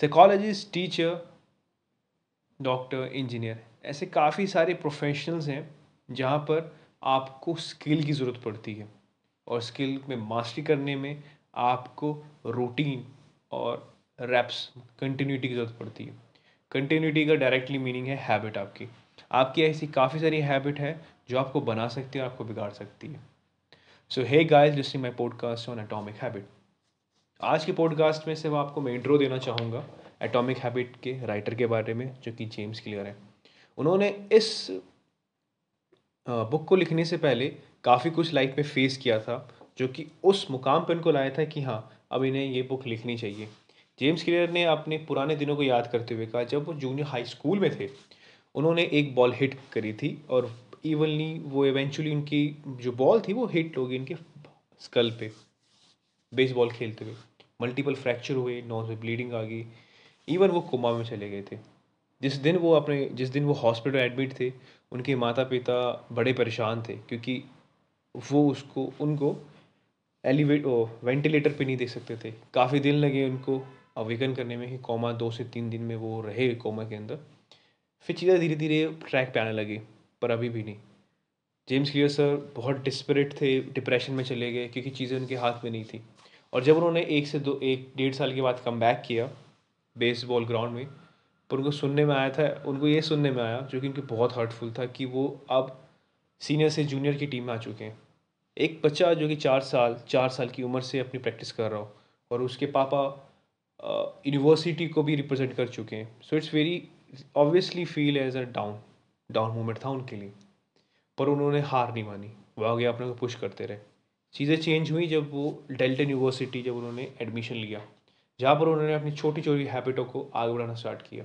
Psychologist teacher doctor engineer ऐसे काफ़ी सारे प्रोफेशनल्स हैं जहाँ पर आपको स्किल की ज़रूरत पड़ती है। और स्किल में मास्टरी करने में आपको रूटीन और रैप्स कंटिन्यूटी की ज़रूरत पड़ती है। कंटिन्यूटी का डायरेक्टली मीनिंग है हैबिट आपकी। आपकी ऐसी काफ़ी सारी हैबिट है जो आपको बना सकती है और आपको बिगाड़ सकती है। So hey guys listening my podcast on atomic habit आज के पॉडकास्ट में सिर्फ़ आपको मैं इंट्रो देना चाहूँगा एटॉमिक हैबिट के राइटर के बारे में, जो कि जेम्स क्लियर है। उन्होंने इस बुक को लिखने से पहले काफ़ी कुछ लाइफ में फेस किया था, जो कि उस मुकाम पर उनको लाया था कि हाँ अब इन्हें ये बुक लिखनी चाहिए। जेम्स क्लियर ने अपने पुराने दिनों को याद करते हुए कहा, जब वो जूनियर हाई स्कूल में थे, उन्होंने एक बॉल हिट करी थी और इवनली वो इवेंचुअली उनकी जो बॉल थी, वो हिट हो गई इनके स्कल पे बेसबॉल खेलते हुए। मल्टीपल फ्रैक्चर हुए नोज़ में ब्लीडिंग आ गई। इवन वो कोमा में चले गए थे। जिस दिन वो अपने, जिस दिन वो हॉस्पिटल एडमिट थे, उनके माता पिता बड़े परेशान थे, क्योंकि वो उसको, उनको एलिवेट वेंटिलेटर पे नहीं देख सकते थे। काफ़ी दिन लगे उनको अवेकन करने में कि कोमा दो से तीन दिन में वो रहे कोमा के अंदर। फिर चीज़ें धीरे धीरे ट्रैक पे आने लगी, पर अभी भी नहीं। जेम्स क्लियर सर बहुत डिस्परेट थे डिप्रेशन में चले गए, क्योंकि चीज़ें उनके हाथ में नहीं थी। और जब उन्होंने एक से दो, एक डेढ़ साल के बाद कम बैक किया बेसबॉल ग्राउंड में, पर उनको सुनने में आया था, उनको ये सुनने में आया, जो कि उनके बहुत हर्टफुल था, कि वो अब सीनियर से जूनियर की टीम में आ चुके हैं। एक बच्चा जो कि चार साल चार साल की उम्र से अपनी प्रैक्टिस कर रहा हो, और उसके पापा यूनिवर्सिटी को भी रिप्रेजेंट कर चुके हैं। So it's very obviously feel as a down down moment था उनके लिए, पर उन्होंने हार नहीं मानी। वो आगे अपने को पुश करते रहे। चीज़ें चेंज हुई जब वो डेल्टन यूनिवर्सिटी जब उन्होंने एडमिशन लिया, जहाँ पर उन्होंने अपनी छोटी छोटी हैबिटों को आगे बढ़ाना स्टार्ट किया।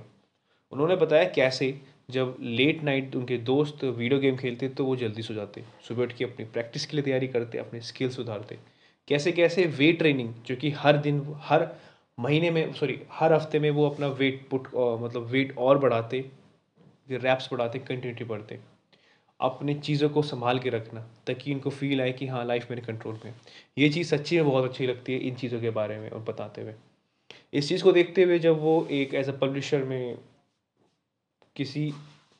उन्होंने बताया कैसे जब लेट नाइट उनके दोस्त वीडियो गेम खेलते तो वो जल्दी सो जाते, सुबह उठ के अपनी प्रैक्टिस के लिए तैयारी करते, अपने स्किल सुधारते कैसे कैसे वेट ट्रेनिंग जो कि हर दिन, हर महीने में सॉरी हर हफ़्ते में वो अपना वेट पुट मतलब वेट और बढ़ाते रैप्स बढ़ाते कंटिन्यूटी बढ़ते। अपने चीज़ों को संभाल के रखना, ताकि इनको फील आए कि हाँ लाइफ मेरे कंट्रोल में ये चीज़ सच्ची में बहुत अच्छी लगती है इन चीज़ों के बारे में और बताते हुए। इस चीज़ को देखते हुए जब वो एक एज अ पब्लिशर में किसी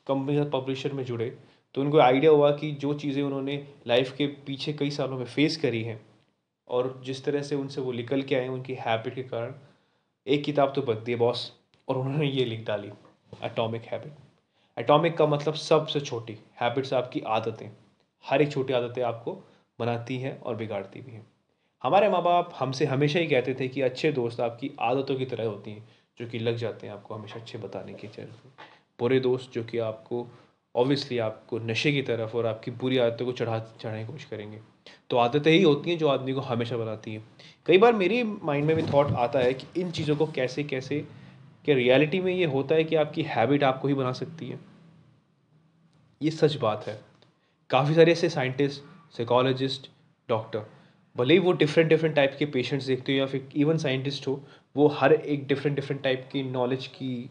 कंपनी का पब्लिशर में जुड़े तो उनको आइडिया हुआ कि जो चीज़ें उन्होंने लाइफ के पीछे कई सालों में फेस करी हैं और जिस तरह से उनसे वो निकल के आए, उनकी हैबिट के कारण, एक किताब तो बनती है बॉस और उन्होंने ये लिख डाली एटॉमिक हैबिट एटॉमिक का मतलब सबसे छोटी हैबिट्स आपकी आदतें। हर एक छोटी आदतें आपको बनाती हैं और बिगाड़ती भी हैं। हमारे माँ बाप हमसे हमेशा ही कहते थे कि अच्छे दोस्त आपकी आदतों की तरह होती हैं, जो कि लग जाते हैं आपको हमेशा अच्छे बताने की चलते। बुरे दोस्त जो कि आपको ऑब्वियसली आपको नशे की तरफ़ और आपकी बुरी आदतों को चढ़ा, चढ़ाने की कोशिश करेंगे। तो आदतें ही होती हैं जो आदमी को हमेशा बनाती हैं। कई बार मेरी माइंड में भी थॉट आता है कि इन चीज़ों को कैसे कैसे कि रियलिटी में ये होता है कि आपकी हैबिट आपको ही बना सकती है। ये सच बात है। काफ़ी सारे ऐसे साइंटिस्ट साइकोलॉजिस्ट डॉक्टर भले ही वो डिफरेंट डिफरेंट टाइप के पेशेंट्स देखते हो या फिर इवन साइंटिस्ट हो, वो हर एक डिफरेंट डिफरेंट टाइप की नॉलेज की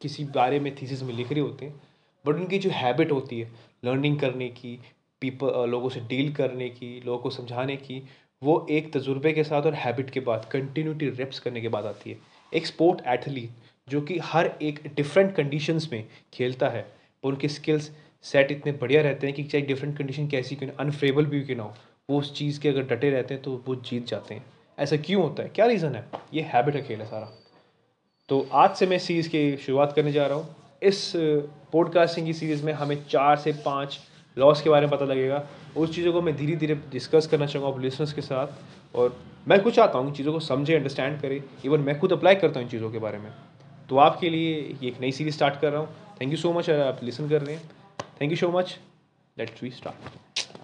किसी बारे में थीसिस में लिख रहे होते हैं। बट उनकी जो हैबिट होती है लर्निंग करने की पीपल लोगों से डील करने की, लोगों को समझाने की, वो एक तजुर्बे के साथ और हैबिट के बाद कंटिन्यूटी रेप्स करने के बाद आती है। एक स्पोर्ट एथलीट जो कि हर एक डिफरेंट कंडीशंस में खेलता है उनके स्किल्स सेट इतने बढ़िया रहते हैं कि चाहे डिफरेंट कंडीशन कैसी क्यों अनफेबल भी क्यों ना हो, वो उस चीज़ के अगर डटे रहते हैं तो वो जीत जाते हैं। ऐसा क्यों होता है? क्या रीज़न है? ये हैबिट है खेल है सारा। तो आज से मैं सीरीज़ की शुरुआत करने जा रहा हूँ। इस पॉडकास्टिंग की सीरीज़ में हमें चार से पाँच लॉस के बारे में पता लगेगा। उस चीज़ों को मैं धीरे धीरे डिस्कस करना चाहूँगा आप लिसनर्स के साथ और मैं कुछ चाहता हूँ चीज़ों को समझे अंडरस्टैंड करें। इवन मैं खुद अप्लाई करता हूँ इन चीज़ों के बारे में। तो आपके लिए ये एक नई सीरीज़ स्टार्ट कर रहा हूँ। थैंक यू सो मच आप लिसन कर रहे हैं। Thank you so much let's we start